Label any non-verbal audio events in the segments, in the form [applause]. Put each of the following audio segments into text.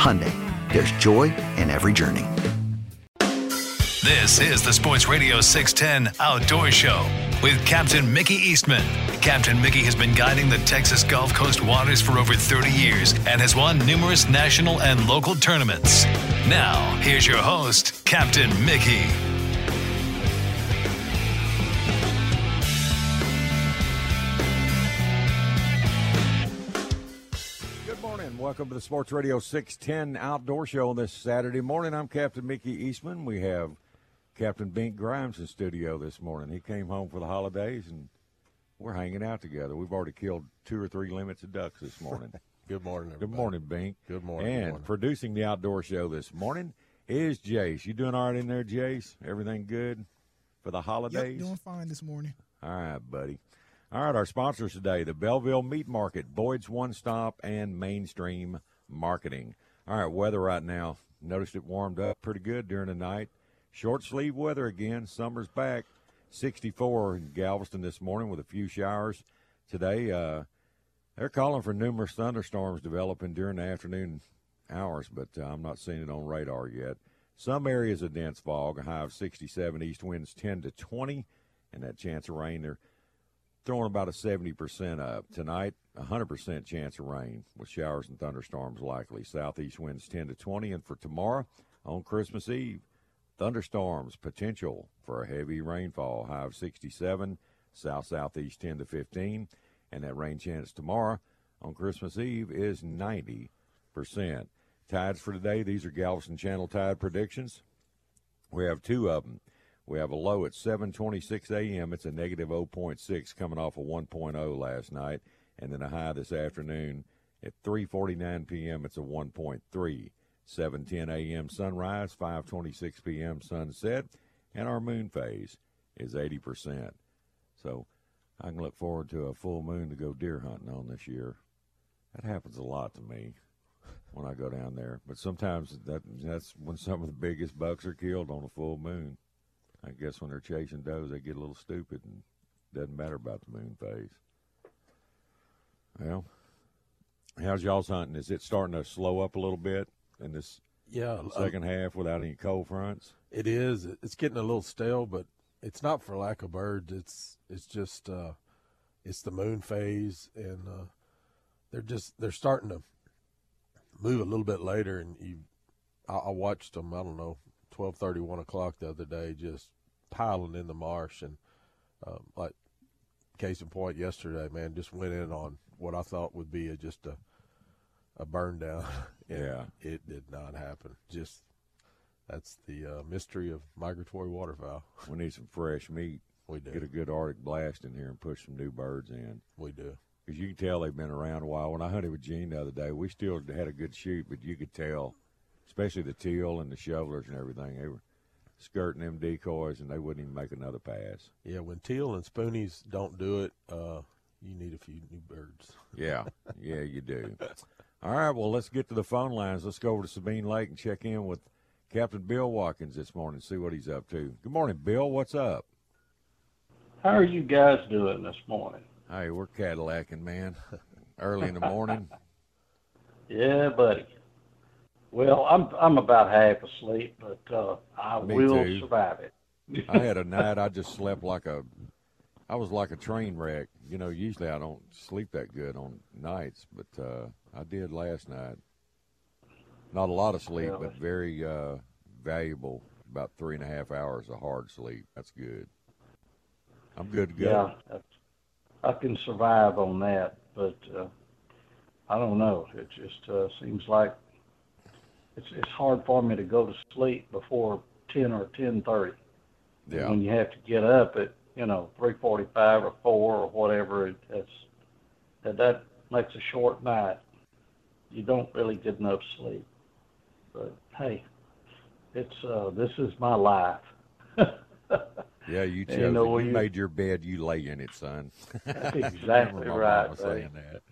Hyundai, there's joy in every journey. This is the Sports Radio 610 Outdoor Show with Captain Mickey Eastman. Captain Mickey has been guiding the Texas Gulf Coast waters for over 30 years and has won numerous national and local tournaments. Now, here's your host, Captain Mickey. Welcome to the Sports Radio 610 Outdoor Show on this Saturday morning. I'm Captain Mickey Eastman. We have Captain Bink Grimes in studio this morning. He came home for the holidays and we're hanging out together. We've already killed two or three limits of ducks this morning. [laughs] Good morning, Good morning, Bink. Good morning, And good morning. producing the outdoor show this morning is Jace. You doing all right in there, Jace? Everything good for the holidays? Yep, holidays? doing fine this morning. All right, buddy. All right, our sponsors today the Belleville Meat Market, Boyd's One Stop, and Mainstream Marketing. All right, weather right now. Noticed it warmed up pretty good during the night. Short sleeve weather again. Summer's back. 64 in Galveston this morning with a few showers. Today, uh, they're calling for numerous thunderstorms developing during the afternoon hours, but uh, I'm not seeing it on radar yet. Some areas of dense fog, a high of 67, east winds 10 to 20, and that chance of rain. They're throwing about a 70% up. Tonight, 100% chance of rain with showers and thunderstorms likely. Southeast winds 10 to 20. And for tomorrow, on Christmas Eve, thunderstorms potential for a heavy rainfall. High of 67, south southeast 10 to 15. And that rain chance tomorrow on Christmas Eve is 90%. Tides for today, these are Galveston Channel tide predictions. We have two of them. We have a low at 7:26 a.m. It's a negative 0.6 coming off a 1.0 last night, and then a high this afternoon at 3:49 p.m. It's a 1.3. 7:10 a.m. sunrise, 5:26 p.m. sunset, and our moon phase is 80%. So I can look forward to a full moon to go deer hunting on this year. That happens a lot to me when I go down there, but sometimes that that's when some of the biggest bucks are killed on a full moon. I guess when they're chasing does, they get a little stupid and doesn't matter about the moon phase. Well, how's y'all's hunting? Is it starting to slow up a little bit in this Yeah, um, second half without any cold fronts? it is. It's getting a little stale, but it's not for lack of birds. It's it's just uh, it's the moon phase, and uh, they're just they're starting to move a little bit later. And you, I, I watched them. I don't know, twelve thirty, one o'clock the other day, just piling in the marsh, and um, like case in point, yesterday, man, just went in on what I thought would be a, just a a burn down. [laughs] and Yeah. it did not happen. Just that's the uh, mystery of migratory waterfowl. [laughs] We need some fresh meat. We do. Get a good Arctic blast in here and push some new birds in. We do. Because you can tell they've been around a while. When I hunted with Gene the other day, we still had a good shoot, but you could tell, especially the teal and the shovelers and everything, they were skirting them decoys and they wouldn't even make another pass. Yeah, when teal and spoonies don't do it, uh, you need a few new birds. Yeah, [laughs] yeah, you do. All right, well, let's get to the phone lines. Let's go over to Sabine Lake and check in with Captain Bill Watkins this morning. See what he's up to. Good morning, Bill. What's up? How are you guys doing this morning? Hey, we're Cadillacing, man. Early in the morning. [laughs] Yeah, buddy. Well, I'm I'm about half asleep, but uh, I Me will too. survive it. I had a [laughs] night I just slept like a I was like a train wreck. You know, usually I don't sleep that good on nights, but uh I did last night. Not a lot of sleep, Really? but very uh valuable. About three and a half hours of hard sleep. That's good. I'm good to go. Yeah, I can survive on that, but uh, I don't know. It just uh, seems like it's it's hard for me to go to sleep before ten or ten thirty. Yeah. When you have to get up at you know three forty five or four or whatever, it, that's that that makes a short night. You don't really get enough sleep. But hey, it's uh, this is my life. [laughs] Yeah, you [laughs] You chose it. know, You you- made your bed, you lay in it, son. That's [laughs] exactly right, saying that.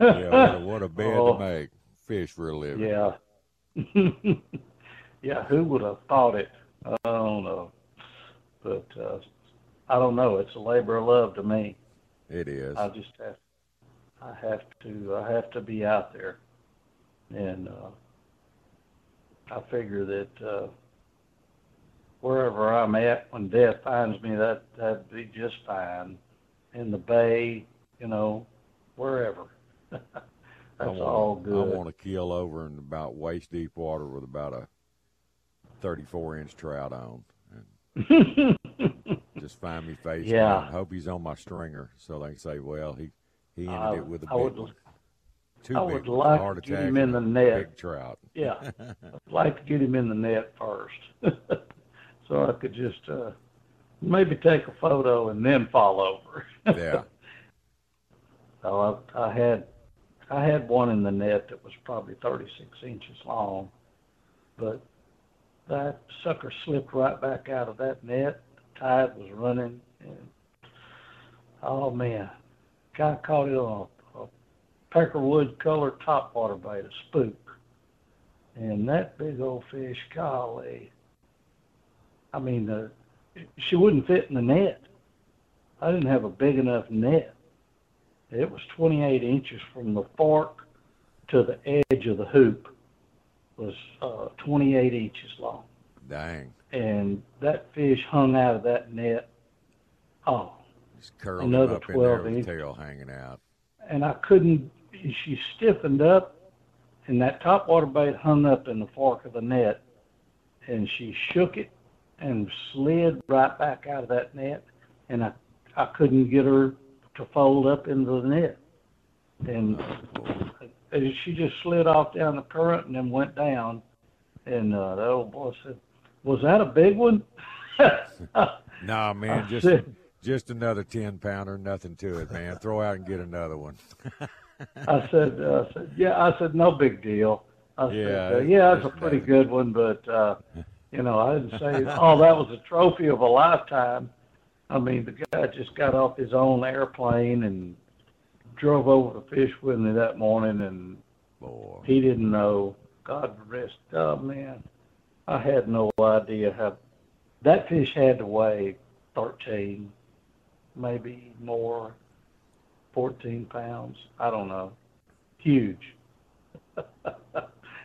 Yeah, what a, what a bed Oh. to make. Fish for a living. Yeah. [laughs] yeah, who would have thought it? I don't know. But uh I don't know. It's a labor of love to me. It is. I just have I have to I have to be out there. And uh I figure that uh wherever I'm at when death finds me that that'd be just fine. In the bay, you know, wherever. [laughs] That's I want, all good. I want to keel over in about waist deep water with about a 34 inch trout on. And [laughs] just find me face Yeah. down. Hope he's on my stringer so they can say, well, he, he ended I- it with a I big would- one. Two I big would like heart to get him in the net. Big trout. Yeah, [laughs] I'd like to get him in the net first, [laughs] so I could just uh, maybe take a photo and then fall over. Yeah. So I, I had I had one in the net that was probably 36 inches long, but that sucker slipped right back out of that net. The tide was running, and oh man, guy caught it on a, a peckerwood colored topwater bait, a spook, and that big old fish, golly. I mean, the, she wouldn't fit in the net. I didn't have a big enough net. It was 28 inches from the fork to the edge of the hoop was uh, 28 inches long. Dang. And that fish hung out of that net. Oh, Just curled Another up in there tail hanging out. and I couldn't, she stiffened up and that topwater bait hung up in the fork of the net and she shook it and slid right back out of that net and I, I couldn't get her to fold up into the net. And she just slid off down the current and then went down. And uh, the old boy said, "Was that a big one?" [laughs] Nah, man, just said- just another ten pounder, nothing to it, man. Throw out and get another one. [laughs] I said, uh, I said, "Yeah." I said, "No big deal." I Yeah, said, uh, "Yeah, it's a pretty nothing. good one, but uh, you know, I didn't say, [laughs] oh, that was a trophy of a lifetime." I mean, the guy just got off his own airplane and drove over to fish with me that morning, and Boy. he didn't know. God rest. Oh man, I had no idea how. That fish had to weigh thirteen, maybe more, fourteen pounds. I don't know. Huge. [laughs] it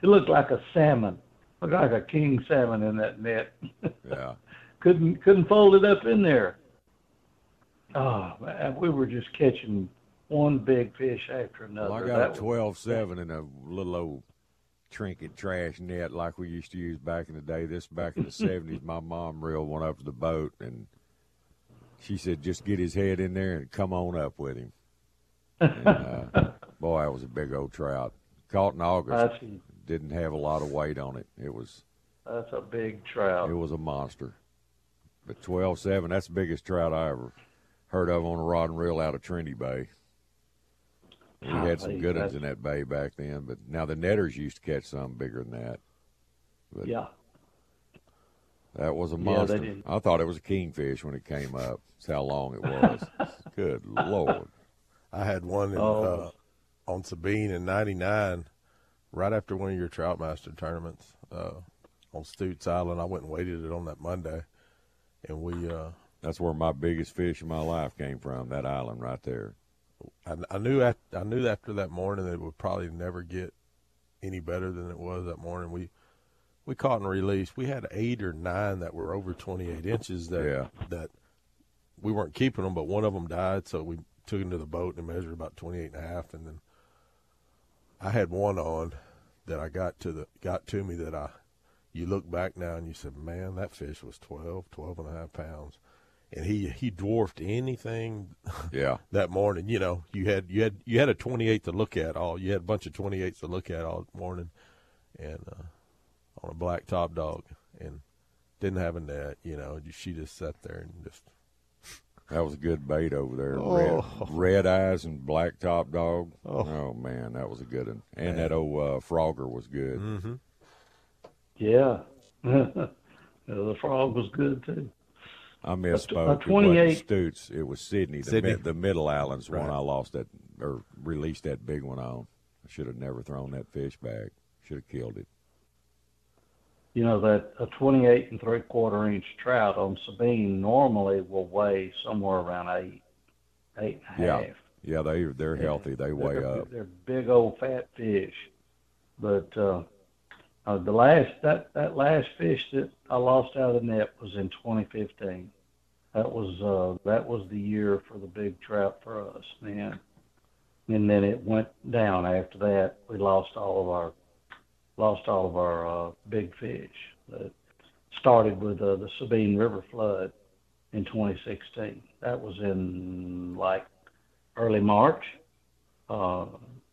looked like a salmon. Looked like a king salmon in that net. [laughs] Yeah. couldn't couldn't fold it up in there. Oh man, we were just catching one big fish after another. Well, I That got a was- twelve seven in a little old trinket trash net like we used to use back in the day. This back in the [laughs] seventies, my mom reeled one up to the boat, and she said, "Just get his head in there and come on up with him." And, uh, [laughs] boy, that was a big old trout. Caught in August. Didn't have a lot of weight on it. It was that's a big trout. it was a monster. But twelve seven, that's the biggest trout I ever heard of on a rod and reel out of Trinity Bay. We had some good ones in that bay back then, but now the netters used to catch some bigger than that. But Yeah. that was a monster. did. I thought it was a kingfish when it came up. That's how long it was. [laughs] good lord. I had one in, Oh. uh, on Sabine in '99, right after one of your Troutmaster tournaments. Uh, on Stewts Island. I went and waited it on that Monday, and we. Uh, That's where my biggest fish in my life came from. That island right there. I, I knew at, I knew after that morning that it would probably never get any better than it was that morning. We we caught and released. We had eight or nine that were over 28 inches that Yeah. that we weren't keeping them, but one of them died, so we took him to the boat and measured about 28 and a half, and then I had one on that I got to the got to me that I you look back now and you said, man, that fish was 12, 12 and a half pounds. And he, he dwarfed anything [laughs] Yeah. that morning. You know, you had you had you had a 28 to look at all. You had a bunch of 28s to look at all morning, and uh, on a black top dog, and didn't have a net. You know, she just sat there and just [laughs] That was a good bait over there. Oh. Red, red eyes and black top dog. Oh. Oh, man, that was a good one. And that old uh, Frogger was good. mm-hmm. Yeah. [laughs] the frog was good too. I misspoke. a It wasn't 28 Stewts. It was Sydney. The, Sydney. The Middle Islands one I lost that or released that big one on. I should have never thrown that fish back. Should have killed it. You know that a 28 and three quarter inch trout on Sabine normally will weigh somewhere around eight, eight and a half. Yeah. Yeah, they they're healthy. They weigh they're, up. They're big old fat fish. But uh, uh, the last that that last fish that I lost out of the net was in 2015. That was uh, that was the year for the big trout for us, man. And then it went down after that. We lost all of our lost all of our uh, big fish. That started with uh, the Sabine River flood in 2016. That was in like early March. Uh,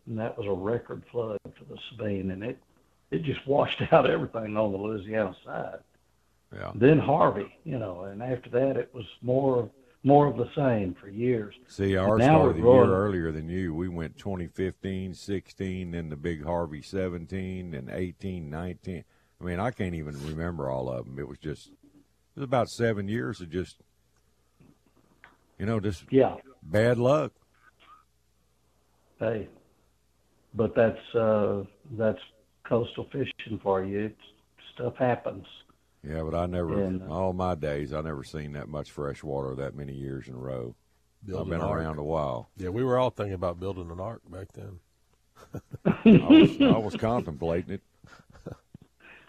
and that was a record flood for the Sabine, and it it just washed [laughs] out everything on the Louisiana side. Yeah. Then Harvey, you know, and after that it was more more of the same for years. See, ours now started a year earlier than you. We went 2015, 16, then the big Harvey 17, and 18, 19. I mean, I can't even remember all of them. It was just, it was about seven years of just, you know, just Yeah, bad luck. hey, but that's uh, that's coastal fishing for you. It's, stuff happens. Yeah, but I never, And, uh, all my days, I never seen that much fresh water that many years in a row. I've been around a while. Yeah, we were all thinking about building an ark back then. [laughs] I was, I was contemplating it. [laughs]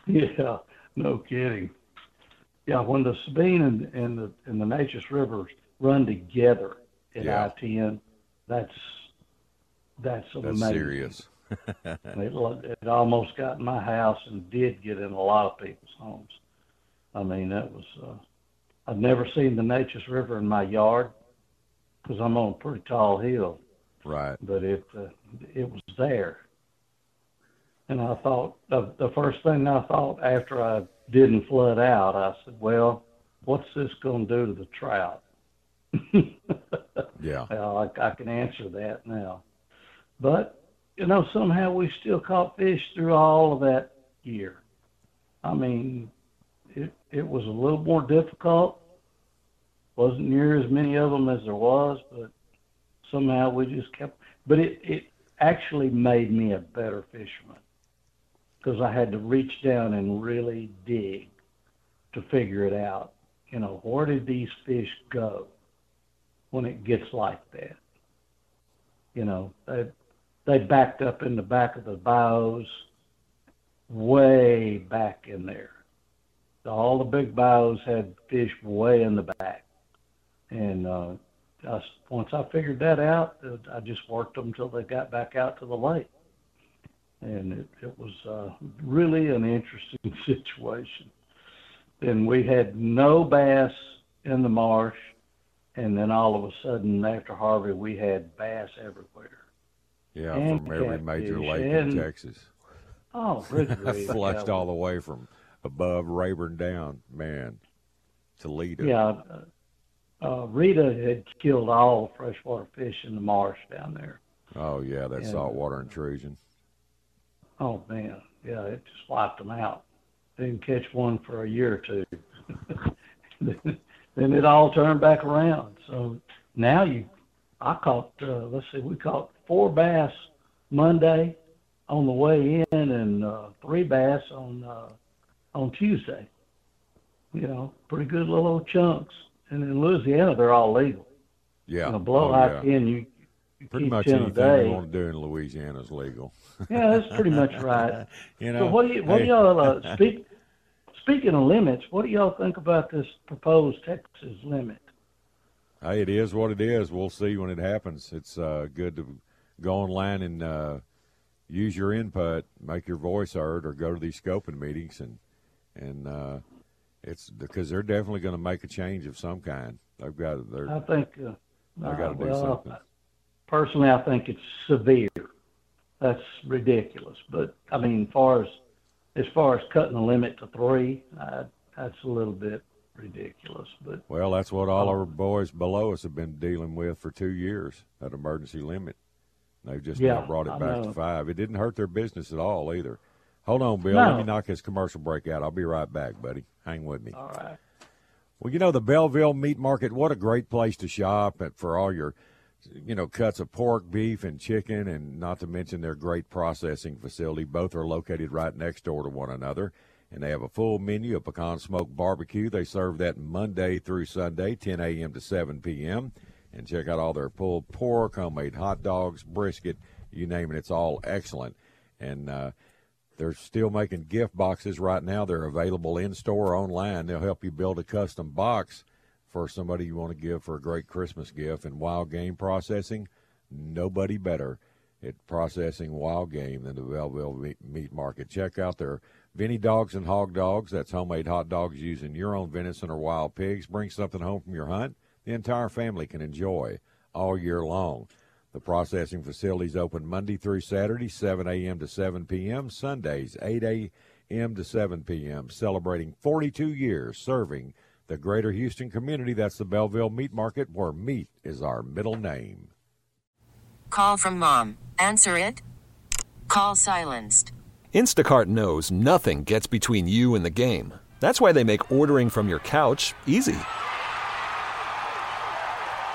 Yeah, no kidding. Yeah, when the Sabine and, and the and the Neches rivers run together in Yeah. I ten, that's that's That's amazing. serious. [laughs] It, it almost got in my house and did get in a lot of people's homes. I mean, that was. Uh, I've never seen the Neches River in my yard because I'm on a pretty tall hill, Right. but it uh, it was there. And I thought the the first thing I thought after I didn't flood out, I said, "Well, what's this going to do to the trout?" [laughs] Yeah. Well, I, I can answer that now. But, you know, somehow we still caught fish through all of that year. I mean, it, it was a little more difficult. Wasn't near as many of them as there was, but somehow we just kept. But it, it actually made me a better fisherman because I had to reach down and really dig to figure it out. You know, where did these fish go? when it gets like that. You know, they they backed up in the back of the bows, way back in there. All the big bows had fish way in the back, and uh, I once I figured that out, I just worked them until they got back out to the lake, and it, it was uh, really an interesting [laughs] situation. Then we had no bass in the marsh and then all of a sudden after Harvey we had bass everywhere. Yeah, And from every major lake in Texas. Oh, [laughs] flushed all the way from above Rayburn down, man, To Toledo. Yeah, uh, uh, Rita had killed all the freshwater fish in the marsh down there. Oh yeah, that Yeah. saltwater intrusion. Oh man, yeah, it just wiped them out. Didn't catch one for a year or two. then, [laughs] then it all turned back around. So now you, I caught. Uh, let's see, we caught four bass Monday on the way in, and uh, three bass on uh, on Tuesday. You know, pretty good little old chunks. And in Louisiana, they're all legal. Yeah. Below Oh, yeah. ten, you, you Pretty much a anything you want to do in Louisiana is legal. [laughs] Yeah, that's pretty much right. [laughs] You know. so what do you, what do y'all uh, [laughs] speak? Speaking of limits, what do y'all think about this proposed Texas limit? Hey, it is what it is. We'll see when it happens. It's uh, good to go online and uh, use your input, make your voice heard, or go to these scoping meetings, and and uh, it's because they're definitely going to make a change of some kind. They've got they're I think uh, they got to do well, something. personally, I think it's severe. That's ridiculous. But I mean, far as as far as cutting the limit to three, uh, that's a little bit ridiculous. But Well, that's what all our boys below us have been dealing with for two years. That emergency limit. They've just Yeah, now brought it I back know. to five. It didn't hurt their business at all either. Hold on, Bill. Let me knock this commercial break out. I'll be right back, buddy. Hang with me. all right. Well, you know the Belleville Meat Market. What a great place to shop for all your, you know, cuts of pork, beef, and chicken, and not to mention their great processing facility. Both are located right next door to one another, and they have a full menu of pecan smoked barbecue. They serve that Monday through Sunday, 10 a.m. to 7 p.m. And check out all their pulled pork, homemade hot dogs, brisket, you name it. It's all excellent. And uh, they're still making gift boxes right now. They're available in store or online. They'll help you build a custom box for somebody you want to give for a great Christmas gift. And wild game processing, nobody better at processing wild game than the Belleville Meat- Meat Market. Check out their Vinny Dogs and Hog Dogs. That's homemade hot dogs using your own venison or wild pigs. Bring something home from your hunt. The entire family can enjoy all year long. The processing facilities open Monday through Saturday, 7 a.m. to 7 p.m., Sundays, 8 a.m. to 7 p.m., celebrating 42 years serving the greater Houston community. That's the Belleville Meat Market, where meat is our middle name. Call from mom. Answer it. Call silenced. Instacart knows nothing gets between you and the game. That's why they make ordering from your couch easy.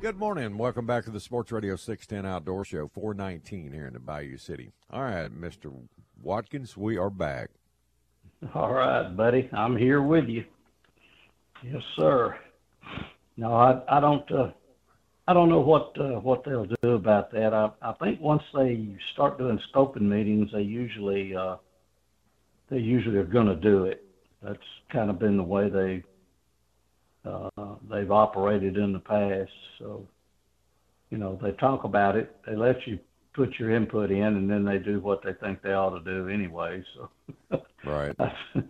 Good morning. Welcome back to the Sports Radio 610 Outdoor Show, 419 here in the Bayou City. All right, Mr. Watkins, we are back. All right, buddy. I'm here with you. Yes, sir. No, I I don't uh, I don't know what uh, what they'll do about that. I I think once they start doing scoping meetings, they usually uh, they usually are going to do it. That's kind of been the way they uh, they've operated in the past. So, you know, they talk about it. They let you put your input in, and then they do what they think they ought to do anyway. So. Right. [laughs] uh,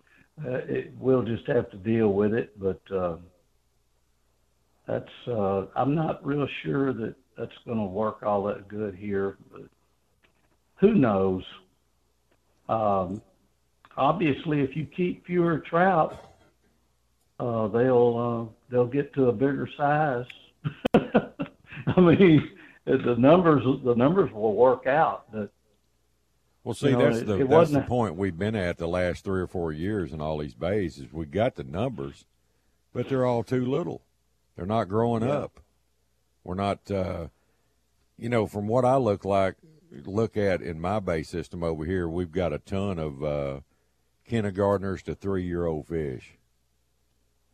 it, we'll just have to deal with it. But uh, that's uh, I'm not real sure that that's going to work all that good here. But who knows? Um, obviously, if you keep fewer trout, uh, they'll uh, they'll get to a bigger size. [laughs] I mean, the numbers the numbers will work out. But Well, see, You know, that's it- the it that's the point we've been at the last three or four years in all these bays is we got the numbers, but they're all too little. They're not growing Yeah. up. We're not, uh, you know, from what I look like, look at in my bay system over here, we've got a ton of uh, kindergartners to three year old fish.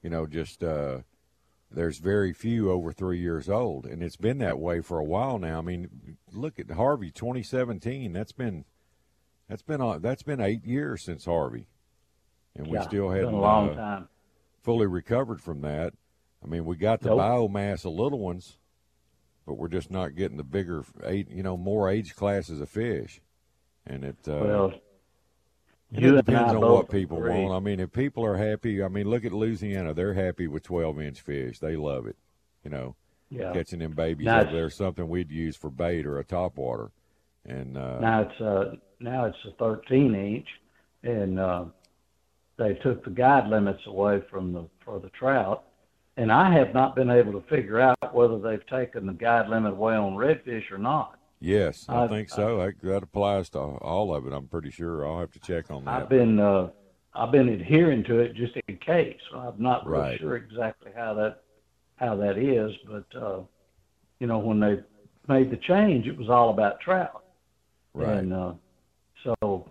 You know, just uh, there's very few over three years old, and it's been that way for a while now. I mean, look at Harvey 2017. That's been that's been on. That's been eight years since Harvey, and we Yeah, still hadn't a long uh, time. fully recovered from that. I mean, we got the Nope. biomass of little ones, but we're just not getting the bigger, eight, you know, more age classes of fish, and it. Uh, Well, you it depends on what people agree. want. I mean, if people are happy, I mean, look at Louisiana. They're happy with 12 inch fish. They love it. You know, Yeah. catching them babies Now over there, something we'd use for bait or a topwater. And uh, Now it's uh now it's a 13 inch, and uh, they took the guide limits away from the for the trout, and I have not been able to figure out whether they've taken the guide limit away on redfish or not. Yes, I I've- think so. That, that applies to all of it. I'm pretty sure. I'll have to check on that. I've been uh, I've been adhering to it just in case. I'm not really Right. sure exactly how that how that is, but uh, you know when they made the change, it was all about trout. right. And uh, so,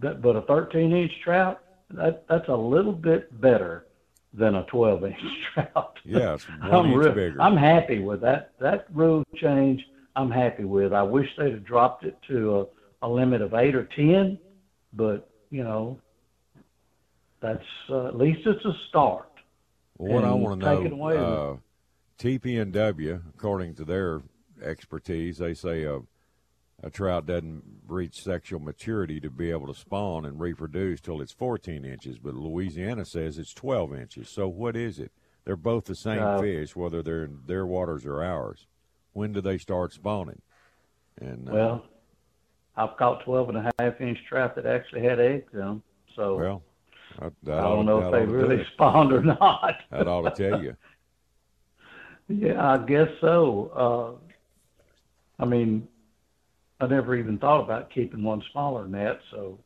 that, but a 13 inch trout, that that's a little bit better than a 12 inch [laughs] trout. yeah, it's one I'm bigger. I'm happy with that. That rule change, I'm happy with. I wish they'd have dropped it to a, a limit of eight or 10, but you know, that's uh, at least it's a start. Well, what I and want to know, uh, TPNW, according to their expertise, they say a, a trout doesn't reach sexual maturity to be able to spawn and reproduce till it's 14 inches, but Louisiana says it's 12 inches. So what is it? They're both the same Uh, fish, whether they're in their waters or ours. When do they start spawning? And uh, Well, I've caught 12 and a half inch trout that actually had eggs in them. So well, I, I don't know if they ought to do really [laughs] spawned or not. That ought to tell you. [laughs] Yeah, I guess so. Uh, I mean, I never even thought about keeping one smaller than that, so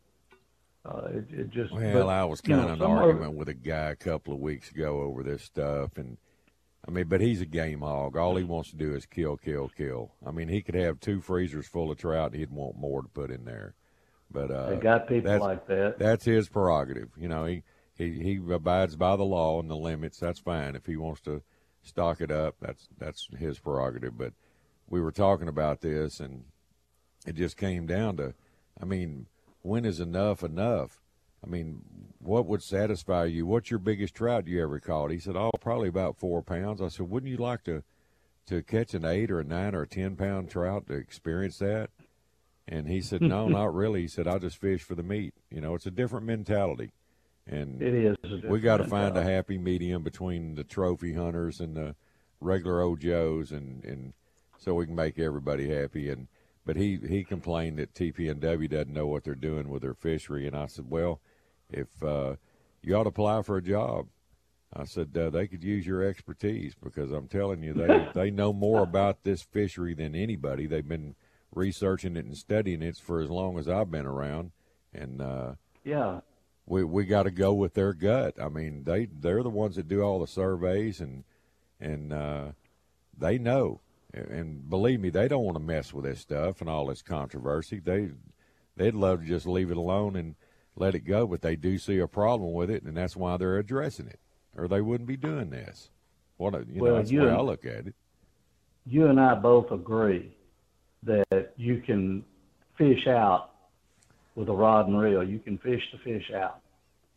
uh, it, it just. Well, but, I was kind of in an argument with a guy a couple of weeks ago over this stuff, and I mean, but he's a game hog. All he wants to do is kill, kill, kill. I mean, he could have two freezers full of trout, and he'd want more to put in there. But uh, They got people that's, like that. That's his prerogative. You know, he, he he abides by the law and the limits. That's fine. If he wants to stock it up, that's that's his prerogative. But we were talking about this, and it just came down to, I mean, when is enough enough? I mean, what would satisfy you? What's your biggest trout you ever caught? He said, oh, probably about four pounds. I said, wouldn't you like to to catch an eight or a nine or a ten pound trout to experience that? And he said, no, [laughs] not really. He said, I just fish for the meat. You know, it's a different mentality. And It is. we got to find a happy medium between the trophy hunters and the regular old Joes, and and so we can make everybody happy. And but he he complained that TPNW doesn't know what they're doing with their fishery, and I said, well, if uh, you ought to apply for a job. I said uh, they could use your expertise because I'm telling you they [laughs] they know more about this fishery than anybody. They've been researching it and studying it for as long as I've been around, and uh, Yeah. we we got to go with their gut. I mean, they they're the ones that do all the surveys and and uh, they know. And believe me, they don't want to mess with this stuff and all this controversy. They they'd love to just leave it alone and let it go, but they do see a problem with it, and that's why they're addressing it, or they wouldn't be doing this. What a, you know, Well, that's the way and- I look at it. You and I both agree that you can fish out with a rod and reel. You can fish the fish out.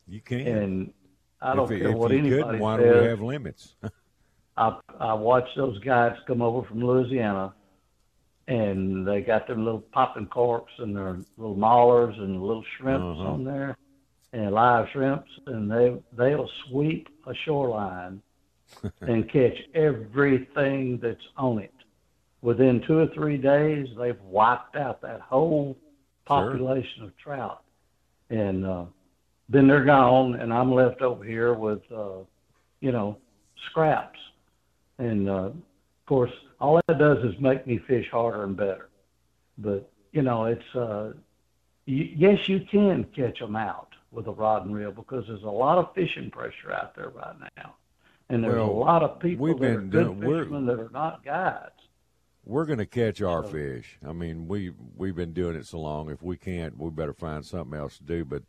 You can. And I don't if, care if what you anybody couldn't, why says. do we have limits? [laughs] I I watched those guys come over from Louisiana, and they got their little popping corks and their little maulers and little shrimps Uh-huh. on there, and live shrimps, and they they'll sweep a shoreline [laughs] and catch everything that's on it. Within two or three days, they've wiped out that whole population of trout, and uh, then they're gone, and I'm left over here with, uh, you know, scraps. And uh, of course, all that does is make me fish harder and better. But you know, it's uh, y- yes, you can catch them out with a rod and reel because there's a lot of fishing pressure out there right now, and there's Well, a lot of people we've that are been good doing- we're- fishermen that are not guides. We're going to catch our So- fish. I mean, we we've been doing it so long. If we can't, we better find something else to do. But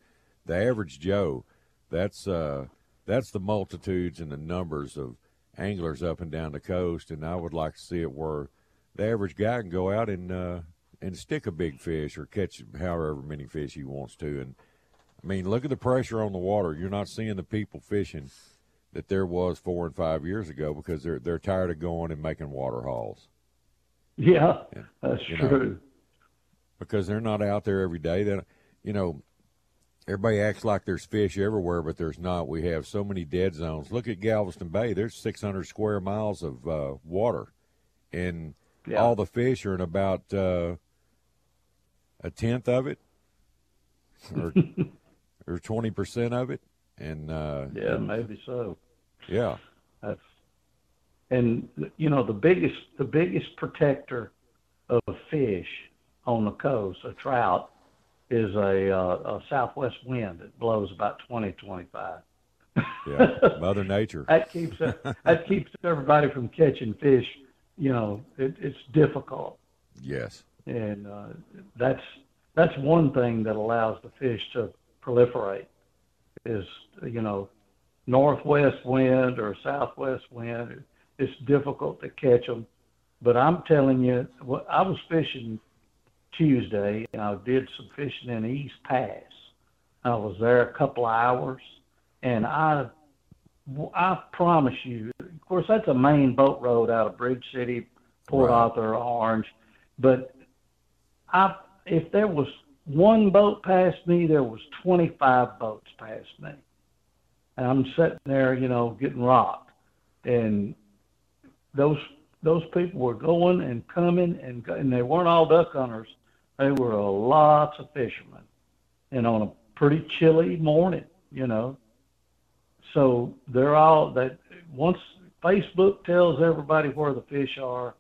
the average Joe, that's uh, that's the multitudes and the numbers of anglers up and down the coast. And I would like to see it where the average guy can go out and uh, and stick a big fish or catch however many fish he wants to. And I mean, look at the pressure on the water. You're not seeing the people fishing that there was four and five years ago because they're they're tired of going and making water hauls. Yeah, that's you know. true. because they're not out there every day. Then, you know, everybody acts like there's fish everywhere, but there's not. We have so many dead zones. Look at Galveston Bay. There's 600 square miles of uh, water, and Yeah. all the fish are in about uh, a tenth of it, or [laughs] or 20 percent of it. And uh, Yeah, maybe so. yeah, That's and you know the biggest the biggest protector of fish on the coast, a trout, is a, uh, a southwest wind that blows about 20, 25. yeah, [laughs] Mother Nature. That keeps that keeps everybody from catching fish. You know, it, it's difficult, Yes, and uh, that's that's one thing that allows the fish to proliferate. Is you know, northwest wind or southwest wind. It's difficult to catch them, but I'm telling you, I was fishing Tuesday, and I did some fishing in East Pass. I was there a couple of hours, and I I promise you, of course, that's a main boat road out of Bridge City, Port Right. Arthur, Orange. But I, if there was one boat past me, there was 25 boats past me. And I'm sitting there, you know, getting rocked. And those those people were going and coming, and, and they weren't all duck hunters. They were a lots of fishermen. And on a pretty chilly morning, you know, so they're all that once Facebook tells everybody where the fish are,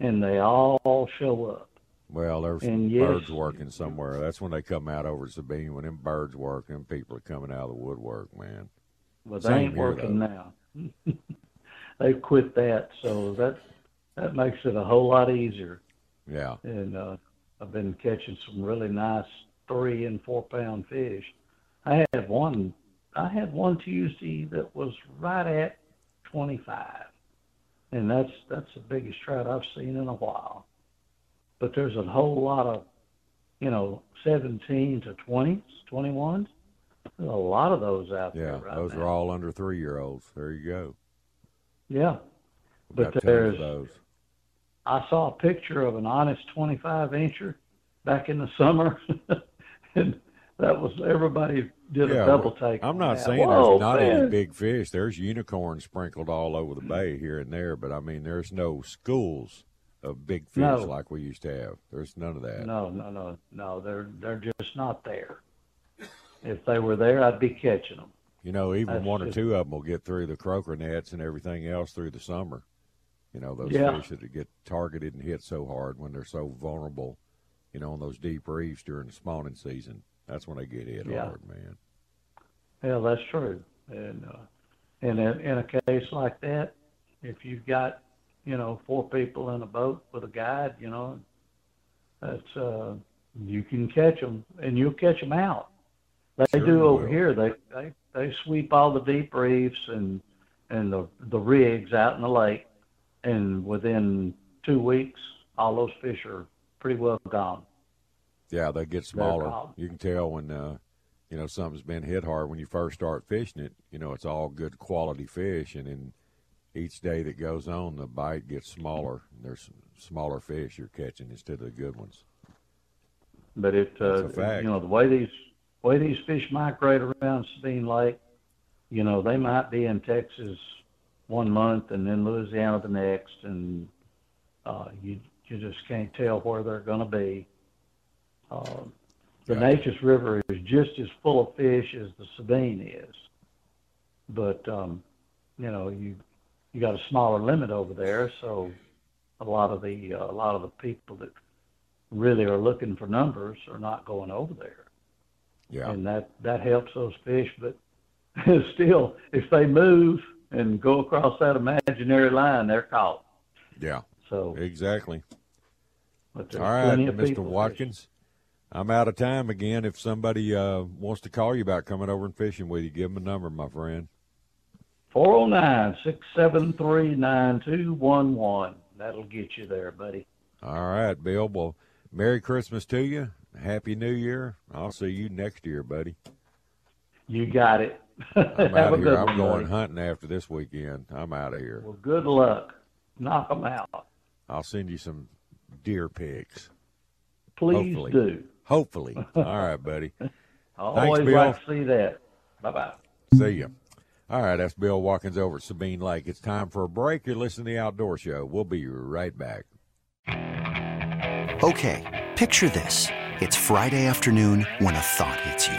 and they all show up. Well, there's And yes- birds working somewhere. That's when they come out over Sabine. When them birds work, them people are coming out of the woodwork, man. But they Same ain't here, working now. [laughs] They've quit that, so that that makes it a whole lot easier. Yeah. And uh, I've been catching some really nice three and four pound fish. I had one. I had one Tuesday that was right at 25, and that's that's the biggest trout I've seen in a while. But there's a whole lot of, you know, 17 to 20s, 21s. There's a lot of those out Yeah. there right those now. are all under three year olds. There you go. Yeah. We've But there's- of those. I saw a picture of an honest 25 incher back in the summer, [laughs] and that was everybody did Yeah, a double take. I'm not that. saying Whoa, there's not any big fish. There's unicorns sprinkled all over the bay here and there, but I mean, there's no schools of big fish No. like we used to have. There's none of that. No, no, no, no. They're they're just not there. If they were there, I'd be catching them. You know, even That's one or two of them will get through the croaker nets and everything else through the summer. You know, those Yeah. fish that get targeted and hit so hard when they're so vulnerable, you know, on those deep reefs during the spawning season. That's when they get hit Yeah. hard, man. Yeah, that's true. And uh, in a, in a case like that, if you've got you know four people in a boat with a guide, you know, that's uh, you can catch them and you'll catch them out. They Sure do over will. here. They they they sweep all the deep reefs and and the the rigs out in the lake, and within two weeks, all those fish are pretty well gone. Yeah, they get smaller. You can tell when uh, you know something's been hit hard when you first start fishing it. You know, it's all good quality fish, and then each day that goes on, the bite gets smaller. There's smaller fish you're catching instead of the good ones. But it, uh, you know, the way these way these fish migrate around Sabine Lake, you know, they might be in Texas one month and then Louisiana the next, and uh, you you just can't tell where they're going to be. Uh, the Gotcha. Neches River is just as full of fish as the Sabine is, but um, you know, you you got a smaller limit over there, so a lot of the uh, a lot of the people that really are looking for numbers are not going over there. Yeah. And that, that helps those fish. But [laughs] still, if they move and go across that imaginary line, they're caught. Yeah. So exactly. All right, Mr. Watkins. I'm out of time again. If somebody uh, wants to call you about coming over and fishing with you, give them a number, my friend. 409 673 9211. That'll get you there, buddy. All right, Bill. Well, Merry Christmas to you. Happy New Year. I'll see you next year, buddy. You got it. I'm [laughs] out of here. I'm going buddy. hunting after this weekend. I'm out of here. Well, good luck. Knock them out. I'll send you some deer pics. Please Hopefully. do. Hopefully. [laughs] All right, buddy. I Thanks, always Bill. like to see that. Bye bye. See ya. All right, that's Bill Watkins over at Sabine Lake. It's time for a break. You're listening to the Outdoor Show. We'll be right back. Okay, picture this. It's Friday afternoon when a thought hits you.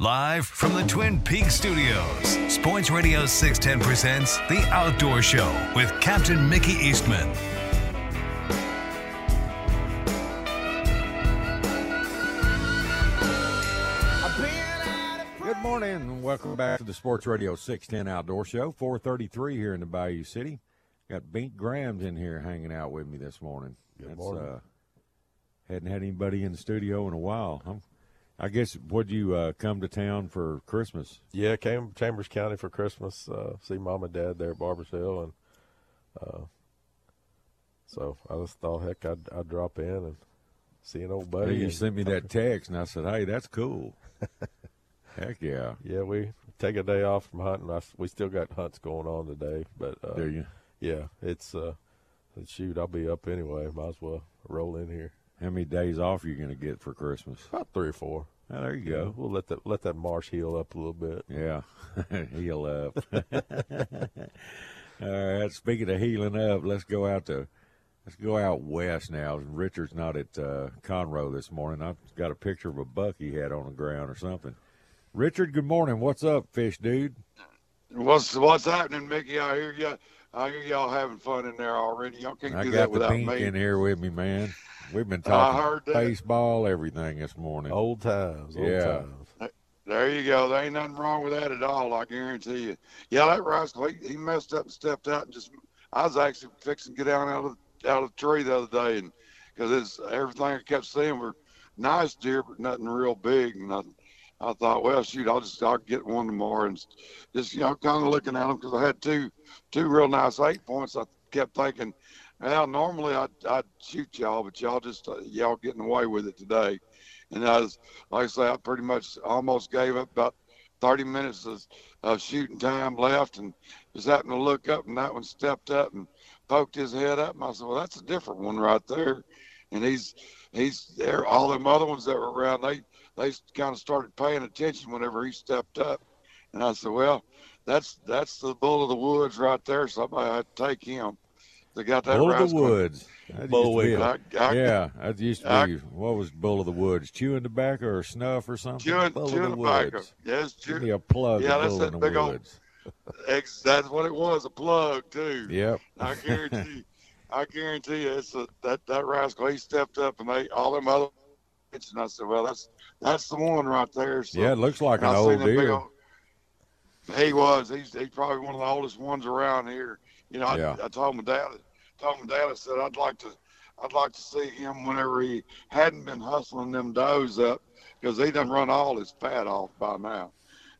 Live from the Twin Peaks studios, Sports Radio 610 presents The Outdoor Show with Captain Mickey Eastman. Good morning and welcome back to the Sports Radio 610 Outdoor Show. 433 here in the Bayou City. Got Bink Grimes in here hanging out with me this morning. Good morning. Uh, hadn't had anybody in the studio in a while. I'm, I guess, would you uh, come to town for Christmas? Yeah, came Chambers County for Christmas. Uh, see mom and dad there at Barbers Hill, and uh, so I just thought, heck, I'd, I'd drop in and see an old buddy. you and- sent me that text, and I said, hey, that's cool. [laughs] Heck yeah. Yeah, we take a day off from hunting. I we still got hunts going on today, but uh, Do you? Yeah, it's uh, shoot. I'll be up anyway. Might as well roll in here. How many days off are you going to get for Christmas? About three or four. Oh, there you Yeah, go. we'll let that let that marsh heal up a little bit. Yeah, [laughs] heal up. [laughs] [laughs] All right. Speaking of healing up, let's go out to let's go out west now. Richard's not at uh, Conroe this morning. I've got a picture of a buck he had on the ground or something. Richard, good morning. What's up, fish dude? What's what's happening, Mickey? I hear you. I hear y'all having fun in there already. Y'all can't I do got that the without Bink me. in here with me, man. We've been [laughs] I talking heard baseball, everything this morning. Old times, old yeah. times. There you go. There ain't nothing wrong with that at all. I guarantee you. Yeah, that rascal, he, he messed up and stepped out and just. I was actually fixing to get down out of out of the tree the other day, and because it's everything I kept seeing were nice deer, but nothing real big. And I, I thought, well, shoot, I'll just I'll get one tomorrow, and just you know, kind of looking at them because I had two two real nice eight points. I kept thinking, well, normally I'd I'd shoot y'all, but y'all just uh, y'all getting away with it today. And I was, like I say, I pretty much almost gave up about 30 minutes of, of shooting time left, and just happened to look up, and that one stepped up and poked his head up. And I said, "Well, that's a different one right there." And he's he's there. All them other ones that were around, they they kind of started paying attention whenever he stepped up. And I said, "Well, that's that's the bull of the woods right there. Somebody had to take him." They got that Bull of the. Woods. That used to be a- I- I- yeah, that used to I- be. what was Bull of the Woods? Chewing tobacco or snuff or something? Chewing, Bull chewing of the tobacco. Woods. Yes, Give chew- me a plug Yeah, that's Bull in that big old- Woods. [laughs] Ex- that's what it was, a plug too. Yep. I [laughs] guarantee, I guarantee you, it's a, that that rascal. He stepped up and they all them other. And I said, well, that's that's the one right there. So, Yeah, it looks like an I old seen deer. old- he was. He's he's probably one of the oldest ones around here. You know, I, Yeah. I told my dad. Told my dad. I said I'd like to. I'd like to see him whenever he hadn't been hustling them does up because he done run all his fat off by now.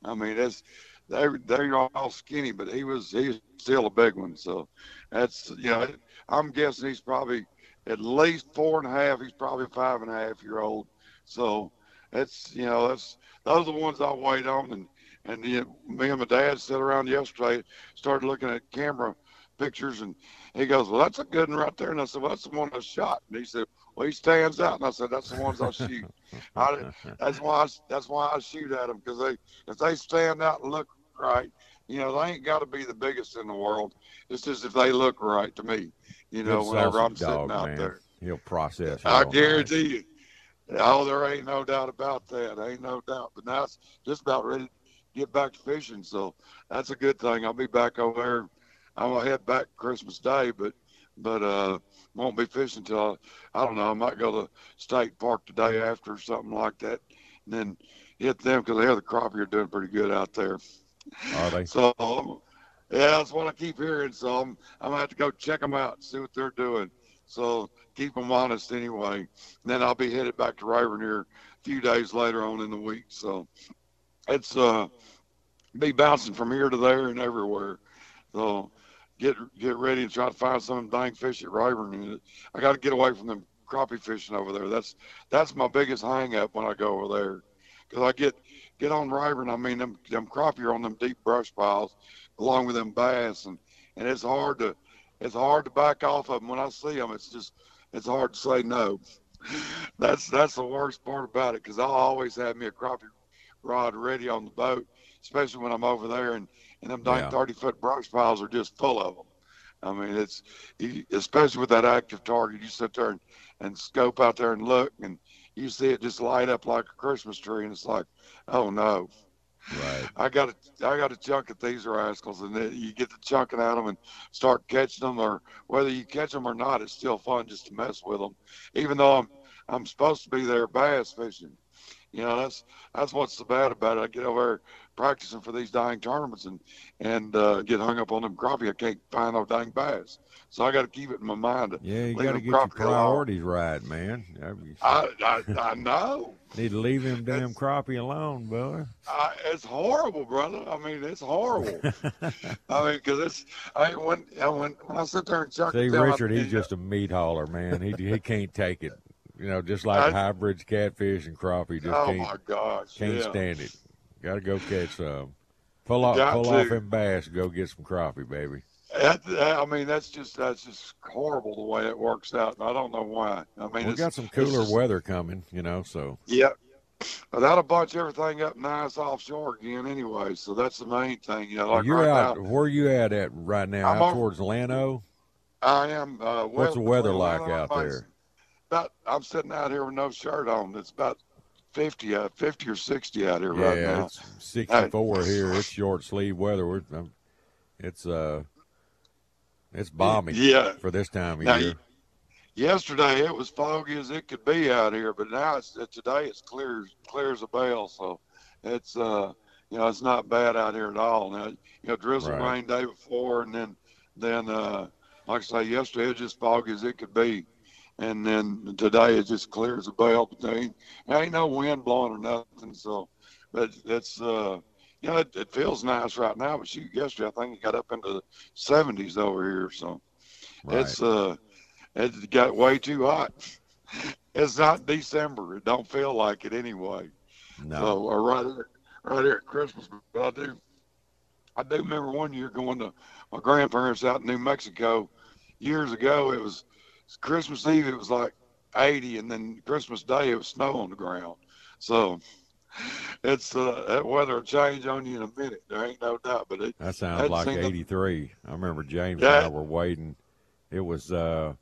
I mean, it's they they're all skinny, but he was he's still a big one. So that's you know I'm guessing he's probably at least four and a half. He's probably five and a half year old. So that's you know that's those are the ones I wait on and and know, me and my dad sat around yesterday, started looking at camera pictures, and he goes, "Well, that's a good one right there." And I said, "Well, that's the one I shot." And he said, "Well, he stands out." And I said, "That's the ones I shoot." I, that's why I, that's why I shoot at them because they if they stand out and look right, you know, they ain't got to be the biggest in the world. It's just if they look right to me, you know, Good whenever I'm dog, sitting out man. there. He'll process. I nice. guarantee you. Oh, there ain't no doubt about that. Ain't no doubt. But now it's just about ready to get back to fishing. So that's a good thing. I'll be back over there. I'm gonna head back Christmas Day, but but uh won't be fishing till I don't know. I might go to State Park the day after or something like that, and then hit them because they have the crappie are doing pretty good out there. Are they? So um, yeah, that's what I keep hearing. So I'm I'm gonna have to go check them out and see what they're doing. So keep them honest anyway. And then I'll be headed back to here a few days later on in the week. So it's uh be bouncing from here to there and everywhere. So get get ready and try to find some dang fish at Rayburn. And I got to get away from them crappie fishing over there. That's that's my biggest hang up when I go over there. Because I get get on Rayburn, I mean them them crappie are on them deep brush piles, along with them bass, and and it's hard to it's hard to back off of them when I see them. It's just it's hard to say no. [laughs] That's that's the worst part about it because I'll always have me a crappie rod ready on the boat, especially when I'm over there and and them Yeah. thirty foot brush piles are just full of them. I mean, it's especially with that active target. You sit there and, and scope out there and look, and you see it just light up like a Christmas tree, and it's like, oh no, Right. I got to I got to chunk at these rascals, and then you get to chunking at them and start catching them, or whether you catch them or not, it's still fun just to mess with them. Even though I'm I'm supposed to be there bass fishing, you know that's that's what's so bad about it. I get over there practicing for these dang tournaments and and uh, get hung up on them crappie. I can't find no dang bass, so I got to keep it in my mind. Yeah, you got to get your crappie alone. priorities right, man. I, I I know. [laughs] Need to leave them damn crappie alone, boy. I, it's horrible, brother. I mean, it's horrible. [laughs] I mean, because it's I when I when when I sit there and chuck See, Richard, he's just a meat hauler, man. He he can't take it. You know, just like I- hybrids, catfish, and crappie. Just Oh, can't, my gosh, can't yeah. stand it. Got to go catch some. Pull off, Got pull to. off them bass. Go get some crappie, baby. That, I mean, that's just that's just horrible the way it works out. I don't know why. I mean, we got some cooler weather coming, you know. So Yeah. But that'll bunch everything up nice offshore again anyway. So that's the main thing. You know, like you're right out. now, Where you at at right now? I'm out on- towards Llano. I am. Uh, What's the weather like out there? About I'm sitting out here with no shirt on. It's about 50, uh, 50 or 60 out here Yeah, right now. it's 64 here. It's short sleeve weather. We're, um, it's uh, it's balmy. Yeah. for this time of Now, year. Yesterday it was foggy as it could be out here, but now it's uh, today it's clear clear as a bell. So it's uh you know it's not bad out here at all. Now you know drizzle Right. rain day before, and then then uh like I say yesterday it was just foggy as it could be, and then today it just clears as a bell. But there ain't, there ain't no wind blowing or nothing. So but it's uh you know it, it feels nice right now. But shoot, yesterday I think it got up into the 70s over here. So it's uh it got way too hot. [laughs] It's not December. It don't feel like it anyway. No. So uh, right here, right here at Christmas. But I do, I do remember one year going to my grandparents out in New Mexico years ago. It was Christmas Eve. It was like 80, and then Christmas Day it was snow on the ground. So it's uh, that weather will change on you in a minute. There ain't no doubt. But it, That sounds like seen the- '83. I remember James Yeah. and I were waiting. It was uh,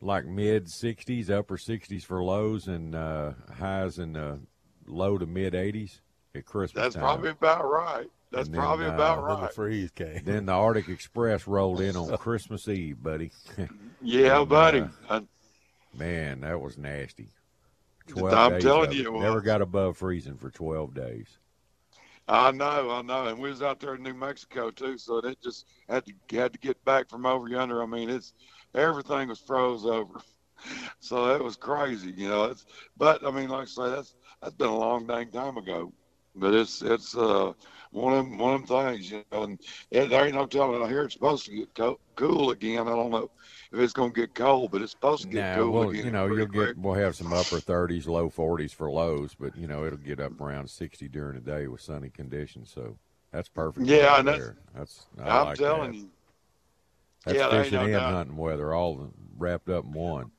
like mid 60s, upper 60s for lows, and uh, highs in the low to mid 80s at Christmas That's time. probably about right. That's And then, probably uh, about then right. The freeze came. Then the Arctic Express rolled in on [laughs] Christmas Eve, buddy. [laughs] Yeah, And, buddy. uh, man, that was nasty. I'm days telling you, it never got above freezing for twelve days. I know, I know, and we was out there in New Mexico too, so it just had to had to get back from over yonder. I mean, it's everything was froze over, [laughs] so that was crazy, you know. It's, but I mean, like I say, that's that's been a long dang time ago. But it's it's uh one of them one of them things, you know. And it, there ain't no telling. I hear it's supposed to get co- cool again. I don't know if it's gonna get cold, but it's supposed to get Nah, cool well, again. you know, you'll quick. get we'll have some upper 30s, low 40s for lows, but you know it'll get up around 60 during the day with sunny conditions. So that's perfect. Yeah, right and that's- that's I I'm like telling that. you. That's Yeah, fishing no and doubt. hunting weather all wrapped up in one.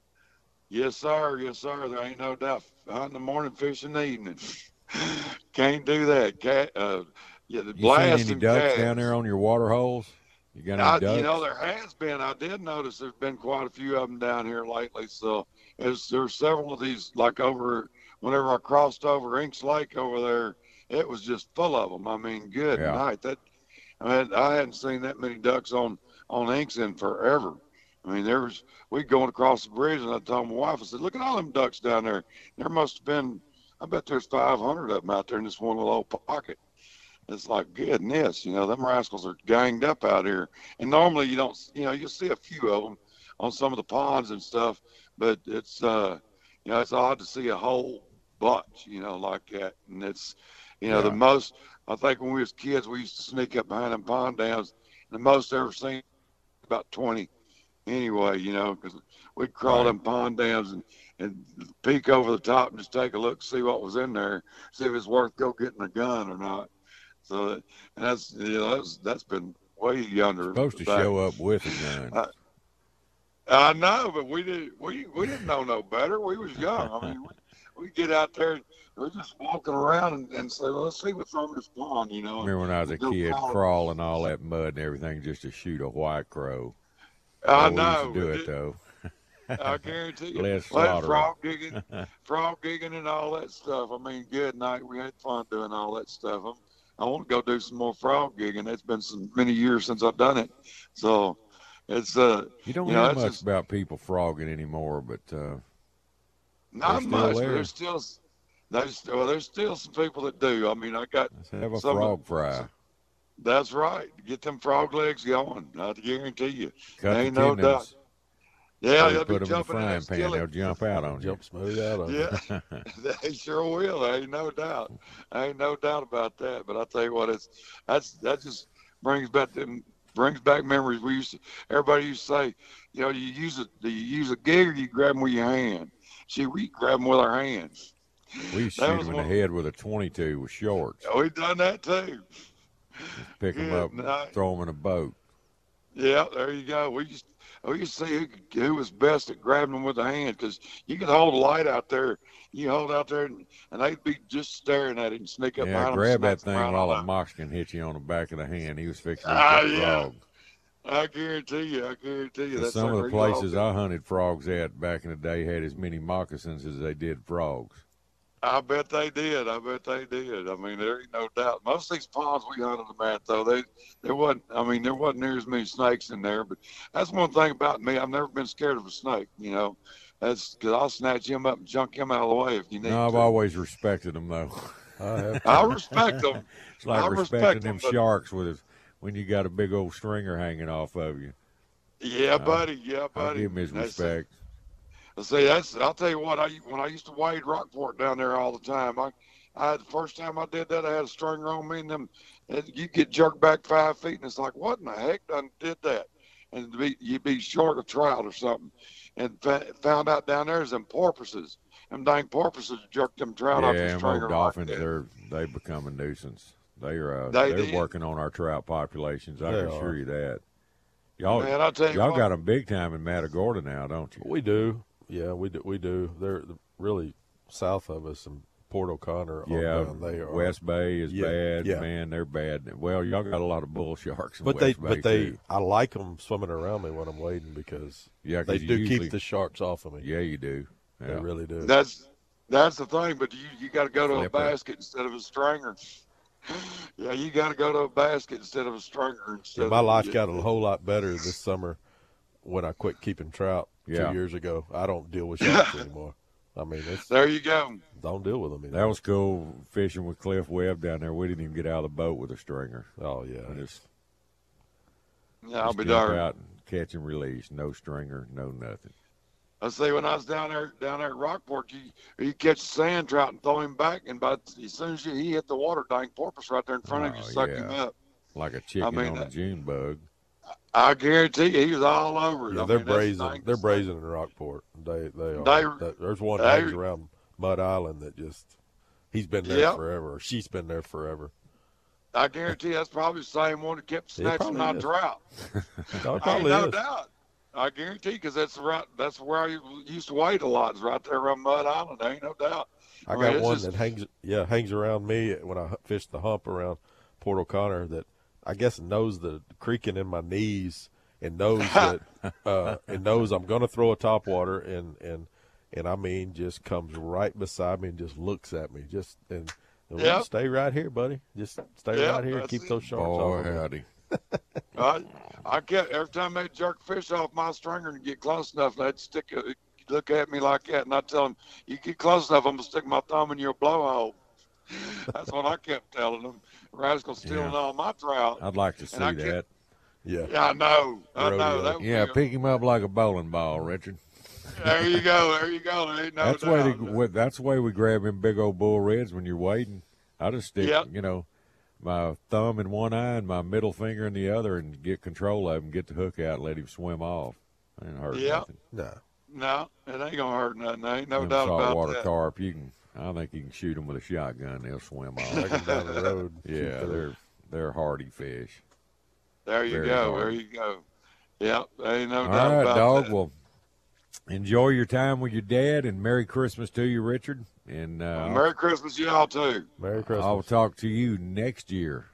Yes, sir. Yes, sir. There ain't no doubt. Hunting in the morning, fishing in the evening. [sighs] Can't do that. Uh, yeah, the You seen blast any and ducks down there on your water holes? You got any I, ducks? you know, there has been. I did notice there's been quite a few of them down here lately. So there's there's several of these. Like over whenever I crossed over Inks Lake over there, it was just full of them. I mean, good Yeah. night. That I mean, I hadn't seen that many ducks on on Inks in forever. I mean, there was we going across the bridge, and I told my wife, I said, "Look at all them ducks down there. There must have been, I bet there's 500 of them out there in this one little old pocket." It's like goodness, you know, them rascals are ganged up out here. And normally you don't, you know, you see a few of them on some of the ponds and stuff, but it's, uh, you know, it's odd to see a whole bunch, you know, like that. And it's, you know, the most. I think when we was kids, we used to sneak up behind them pond dams. The most I ever seen about 20 anyway, you know, because we'd crawl Right. them pond dams and, and peek over the top and just take a look, see what was in there, see if it's worth go getting a gun or not. So and that's you know that's that's been way younger. Supposed to show up with a gun. I, I know, but we did we we didn't know no better. We was young. I mean, we, we get out there, and we're just walking around and, and say, well, let's see what's on this pond, you know. Remember when I was a kid, crawl- crawling all that mud and everything just to shoot a white crow. I we know. used to do but it though. I [laughs] guarantee you. Less frog gigging, [laughs] frog gigging, and all that stuff. I mean, good night. We had fun doing all that stuff. I'm, I want to go do some more frog gigging. It's been some many years since I've done it, so it's uh. You don't you know, hear much just- about people frogging anymore, but uh, Not much, there. there's still there's well, there's still some people that do. I mean, I got let's have a some- frog fry. That's right. Get them frog legs going. I guarantee you. Cut ain't the no doubt. Yeah, Or they'll put be them in the frying pan. skillet. They'll jump out on you. Jump smooth out of it. Yeah, [laughs] they sure will. Ain't no doubt. Ain't no doubt about that. But I tell you what, it's that's that just brings back them brings back memories. We used to everybody used to say, you know, you use a do you use a gig or you grab them with your hand. See, we grab them with our hands. We used to shoot was them in the head with a 22 with shorts. We done that too. Pick them up, night. throw them in a boat. Yeah, there you go. We just we you see who, who was best at grabbing them with the hand because you could hold a light out there. You hold out there and, and they'd be just staring at it and sneak up Yeah, behind grab that thing while a Mexican hit you on the back of the hand. He was fixing to Ah, yeah. frog. I guarantee you. I guarantee you. That's some of the like where you places I hunted frogs at back in the day had as many moccasins as they did frogs. I bet they did. I bet they did. I mean, there ain't no doubt. Most of these ponds we hunted them at, though, they there wasn't. I mean, there wasn't near as many snakes in there. But that's one thing about me. I've never been scared of a snake. You know, that's because I'll snatch him up and junk him out of the way if you need. No, I've to. always respected them though. [laughs] I. I respect them. [laughs] It's like I respecting respect them them, sharks with his, when you got a big old stringer hanging off of you. Yeah, Uh, buddy. Yeah, buddy. Buddy. give him his That's- respect. See, that's I'll tell you what. I when I used to wade Rockport down there all the time. I, I the first time I did that, I had a stringer on me, and them, and you get jerked back five feet, and it's like, what in the heck done did that? And be, you'd be short of trout or something, and fa- found out down there is them porpoises, them dang porpoises jerked them trout off yeah, the and stringer. those like dolphins, that. they're they become a nuisance. They are uh, They they, are did. working on our trout populations. I can assure you that. Y'all, Man, I'll tell you y'all what. got them big time in Matagorda now, don't you? We do. Yeah, we do. We do. They're really south of us in Port O'Connor. Yeah, down, they are. West Bay is Yeah, bad. yeah. Man, they're bad. Well, y'all got a lot of bull sharks in But West they, Bay but they, too. I like them swimming around me when I'm wading because Yeah, 'cause they do usually- keep the sharks off of me. Yeah, you do. They Yeah. really do. That's that's the thing, but you you got to go to Flip a it. basket instead of a stringer. [laughs] Yeah, you got to go to a basket instead of a stringer. Instead Yeah, my of, life got a whole lot better this summer when I quit keeping trout Yeah. two years ago. I don't deal with sharks [laughs] anymore. I mean, it's, There you go. don't deal with them anymore. That was cool fishing with Cliff Webb down there. We didn't even get out of the boat with a stringer. Oh yeah, We just, Yeah, I'll just be darned. out and catch and release. No stringer, no nothing. I say when I was down there down there at Rockport, you you catch a sand trout and throw him back, and by as soon as you, he hit the water, dang porpoise right there in front of you, Oh, suck yeah. him up. Like a chicken mean, on a June bug. I guarantee you, he was all over it. Yeah, I they're mean, brazen. They're the brazen in Rockport. They they are. They- there's one they- hangs around Mud Island that just he's been there Yep. forever. Or she's been there forever. I guarantee that's probably the same one that kept snatching my is. trout. No, [laughs] it Ain't no is. doubt. I guarantee because that's right. That's where I used to wait a lot. Is right there around Mud Island. There ain't no doubt. I mean, got one just- that hangs yeah hangs around me when I fish the hump around Port O'Connor that I guess knows the creaking in my knees and knows [laughs] that uh, and knows I'm going to throw a topwater and and and I mean just comes right beside me and just looks at me just and, and Yep. stay right here, buddy. Just stay Yep, right here. and Keep it. those sharks Boy, off. of me. howdy. [laughs] I, I kept every time they jerk fish off my stringer and get close enough, they'd stick a, look at me like that, and I tell them, "You get close enough, I'm gonna stick my thumb in your blowhole." [laughs] That's what I kept telling them. Rascal stealing Yeah. all my trout. I'd like to see And I kept- that. Yeah. Yeah, I know. I know. That Yeah, be a- pick him up like a bowling ball, Richard. there you go. [laughs] There you go. There ain't no that's the way. To, that's the way we grab them big old bull reds when you're wading. I just stick, Yep. you know, my thumb in one eye and my middle finger in the other, and get control of him, get the hook out, and let him swim off. It Ain't hurt Yep. nothing. No. No, it ain't gonna hurt nothing. There ain't no Them doubt about saltwater that. carp, you can. I think you can shoot them with a shotgun. They'll swim off. Take 'em down the road. [laughs] yeah, they're they're hardy fish. There you Very go. hard. There you go. Yep. There ain't no All doubt right, about dog. that. Well, enjoy your time with your dad, and Merry Christmas to you, Richard. And uh, Merry Christmas, to y'all too. Merry Christmas. I'll talk to you next year.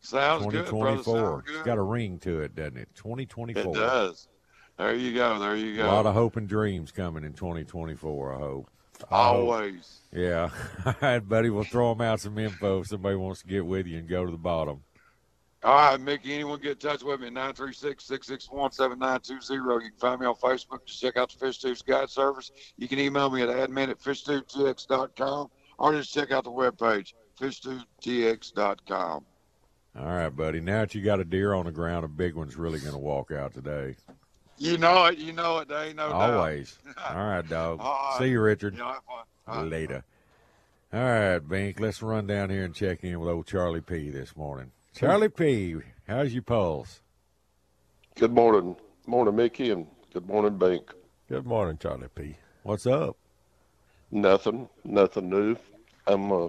Sounds good, brother. 2024. Sounds It's good. got a ring to it, doesn't it? 2024. It does. There you go. There you go. A lot of hope and dreams coming in 2024, I hope. Always. Yeah. [laughs] All right, buddy. We'll throw them out some info if somebody wants to get with you and go to the bottom. All right, Mickey. Anyone get in touch with me at 936-661-7920. You can find me on Facebook. Just check out the Fish Tubes Guide Service. You can email me at admin at fishtubetx.com or just check out the webpage, fishtubetx.com. All right, buddy. Now that you got a deer on the ground, a big one's really going to walk out today. You know it. You know it. There ain't no doubt. Always. [laughs] All right, dog. All right. See you, Richard. Yeah, have fun. All right. Later. All right, Bink. Let's run down here and check in with old Charlie P this morning. Charlie P, how's your pulse? Good morning, morning, Mickey, and good morning, Bink. Good morning, Charlie P. What's up? Nothing, nothing new. I'm uh,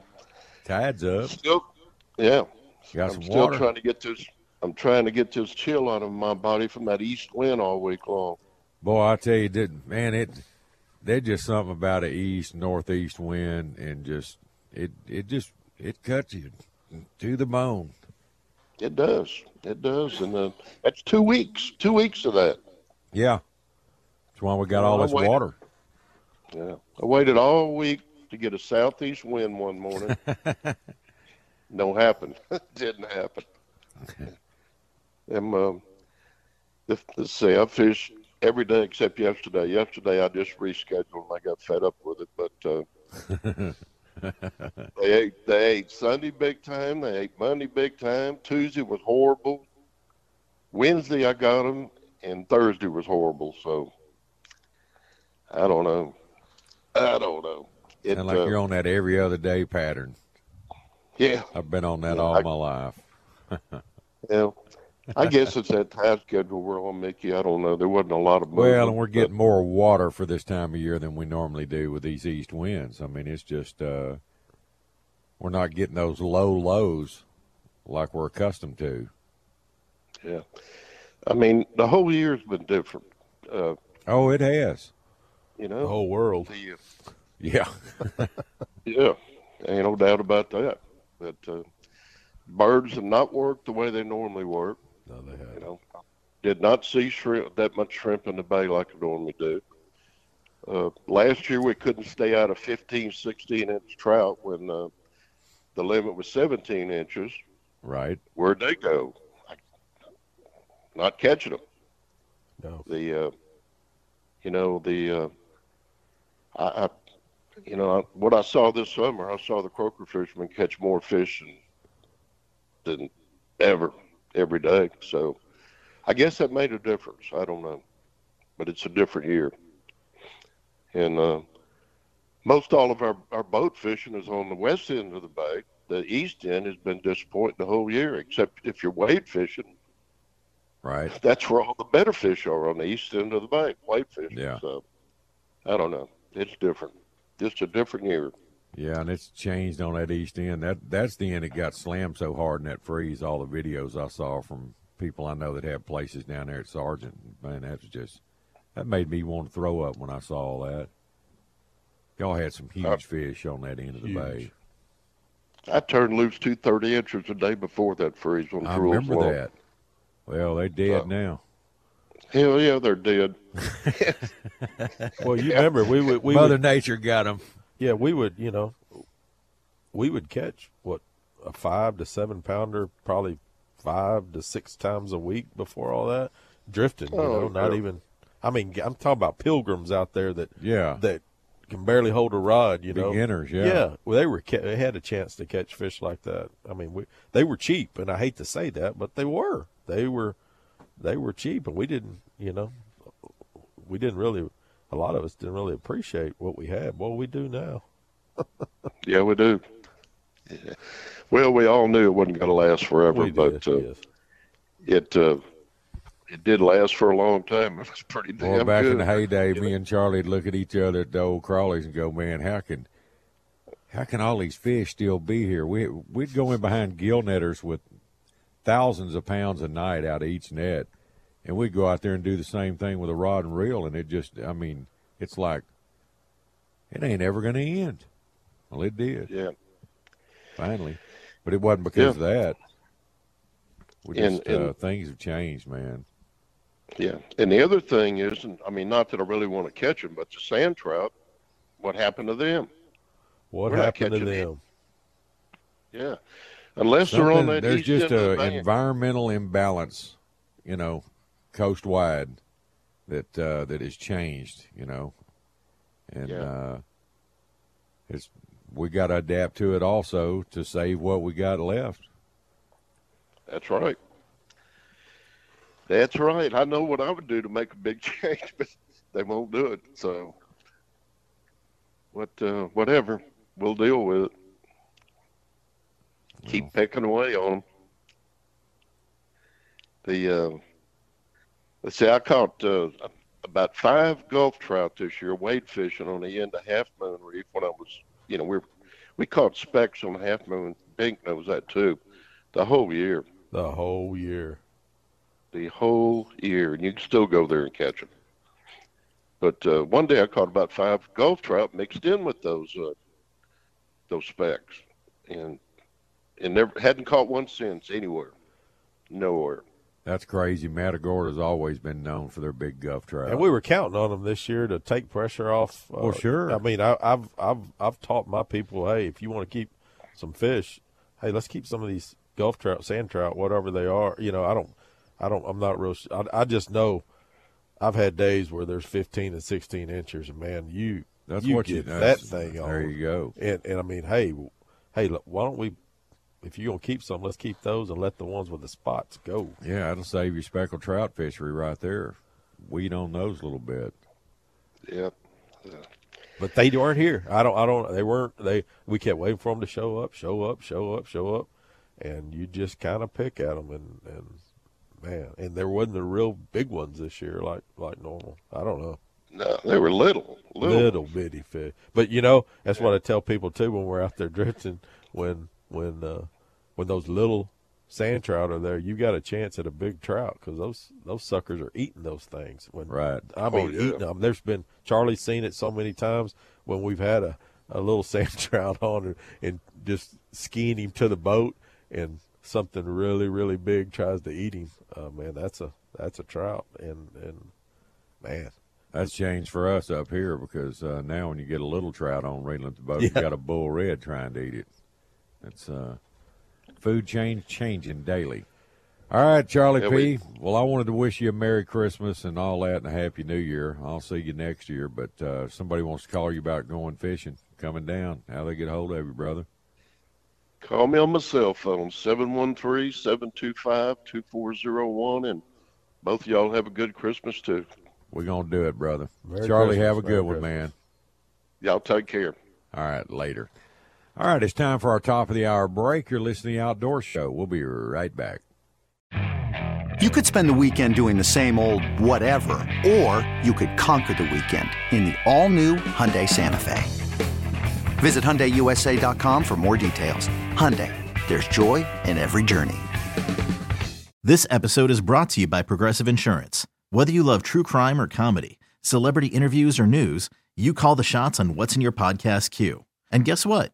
Tide's up. Still, yeah. Got I'm some still water? trying to get this. I'm trying to get this chill out of my body from that east wind all week long. Boy, I tell you, did man, it there's just something about an east northeast wind, and just it it just it cuts you to the bone. It does, it does, and uh, that's two weeks. Two weeks of that. Yeah, that's why we got all this water. Yeah, I waited all week to get a southeast wind one morning. [laughs] no happened. [laughs] Didn't happen. [laughs] And um, let's let's see, I fished every day except yesterday. Yesterday I just rescheduled and I got fed up with it. But uh, [laughs] they ate they ate Sunday big time. They ate Monday big time. Tuesday was horrible. Wednesday I got them, and Thursday was horrible. So I don't know. I don't know. It, and like uh, you're on that every other day pattern. Yeah. I've been on that Yeah, all I- my life. [laughs] Yeah. I guess it's that time schedule we're on, Mickey. I don't know. There wasn't a lot of Well, and we're getting more water for this time of year than we normally do with these east winds. I mean, it's just uh, we're not getting those low lows like we're accustomed to. Yeah. I mean, the whole year's been different. Uh, Oh, it has. you know, The whole world. the, uh, Yeah. [laughs] yeah, ain't no doubt about that. But uh, birds have not worked the way they normally work. No, they have. You know, did not see shrimp that much shrimp in the bay like I normally do. Uh, last year we couldn't stay out of 15, 16 inch trout when uh, the limit was 17 inches. Right. Where'd they go? Not catching them. No. The, uh, you know, the, uh, I, I, you know, I, what I saw this summer, I saw the croaker fishermen catch more fish than, than ever, every day. So I guess that made a difference. I don't know. But it's a different year. And uh, most all of our, our boat fishing is on the west end of the bay. The east end has been disappointing the whole year, except if you're wade fishing. Right. [laughs] That's where all the better fish are on the east end of the bay, wade fishing. Yeah. So I don't know. It's different. Just a different year. Yeah, and it's changed on that east end. That that's the end that got slammed so hard in that freeze. All the videos I saw from people I know that have places down there at Sargent, man, that was just that made me want to throw up when I saw all that. Y'all had some huge fish on that end of the bay. I turned loose two thirty inches a day before that freeze on I remember Lawn. that. Well, they're dead Uh, now. Hell yeah, they're dead. [laughs] [laughs] Well, you remember we would we Mother would, Nature got them. Yeah, we would. You know, we would catch what a five to seven pounder, probably five to six times a week before all that drifting. You Oh, know, not yeah. even. I mean, I'm talking about pilgrims out there that Yeah. that can barely hold a rod. You know, Beginners, yeah. yeah. Well, they were they had a chance to catch fish like that. I mean, we they were cheap, and I hate to say that, but they were. They were they were cheap, and we didn't. You know, we didn't really. A lot of us didn't really appreciate what we had. What we do now. [laughs] Yeah, we do. Yeah. Well, we all knew it wasn't going to last forever, did, but uh, yes. it uh, it did last for a long time. [laughs] It was pretty damn good. Well, back good. in the heyday, me and Charlie'd look at each other at the old crawlies and go, "Man, how can how can all these fish still be here?" We we'd go in behind gill netters with thousands of pounds a night out of each net, and we'd go out there and do the same thing with a rod and reel, and it just, I mean, it's like it ain't ever going to end. Well, it did Yeah. finally, but it wasn't because of that. We And- just uh, things have changed, man. Yeah, and the other thing is, and I mean, not that I really want to catch them, but the sand trout, what happened to them? What We're happened to catching them? Yeah, unless they're on that there's east just end of the an environmental imbalance, you know, coast wide that uh, that has changed, you know, and Yeah. uh, it's we got to adapt to it also to save what we got left. That's right. That's right. I know what I would do to make a big [laughs] change, but they won't do it. So, what? Uh, whatever. We'll deal with it. Keep pecking away on them. The uh, let's see. I caught uh, about five Gulf trout this year wade fishing on the end of Half Moon Reef when I was, you know, we we caught specks on Half Moon. Bink knows that too. The whole year The whole year. the whole year, and you can still go there and catch them. But uh, one day I caught about five Gulf trout mixed in with those uh, those specks, and and never hadn't caught one since anywhere, nowhere. That's crazy. Matagorda has always been known for their big Gulf trout. And we were counting on them this year to take pressure off. uh, Well, sure. I mean, I, I've I've I've taught my people, hey, if you want to keep some fish, hey, let's keep some of these Gulf trout, sand trout, whatever they are. You know, I don't, I don't, I'm not real. I just know, I've had days where there's 15 and 16 inches, and man, you That's you what you- get that thing on. there you go. And and I mean, hey, hey, look, why don't we? If you're gonna keep some, let's keep those and let the ones with the spots go. Yeah, that'll save your speckled trout fishery right there. Weed on those a little bit. Yep. But they weren't here. I don't. I don't. They weren't. They. We kept waiting for them to show up, show up, show up, show up, and you just kind of pick at them, and and man, and there wasn't the real big ones this year like like normal. I don't know. No, they were little, little, little bitty fish. But you know, that's what I tell people too when we're out there [laughs] drifting. When when uh, when those little sand trout are there, you got a chance at a big trout because those those suckers are eating those things. When right, I mean Oh, yeah. eating them. There's been Charlie's seen it so many times when we've had a, a little [laughs] sand trout on and, and just skiing him to the boat, and something really really big tries to eat him. Uh, man, that's a that's a trout, and and man, That's changed for us up here because uh, now when you get a little trout on reeling at the boat, you got a bull red trying to eat it. It's uh, food change changing daily. All right, Charlie Yeah, P. we- well, I wanted to wish you a Merry Christmas and all that and a Happy New Year. I'll see you next year. But uh, if somebody wants to call you about going fishing, coming down, how they get a hold of you, brother? Call me on my cell phone, 713-725-2401, and both of y'all have a good Christmas, too. We're going to do it, brother. Merry Charlie, Christmas, have a Merry good one, Christmas. man. Y'all take care. All right, later. All right, it's time for our top of the hour break. You're listening to the Outdoor Show. We'll be right back. You could spend the weekend doing the same old whatever, or you could conquer the weekend in the all-new Hyundai Santa Fe. Visit HyundaiUSA.com for more details. Hyundai, there's joy in every journey. This episode is brought to you by Progressive Insurance. Whether you love true crime or comedy, celebrity interviews or news, you call the shots on what's in your podcast queue. And guess what?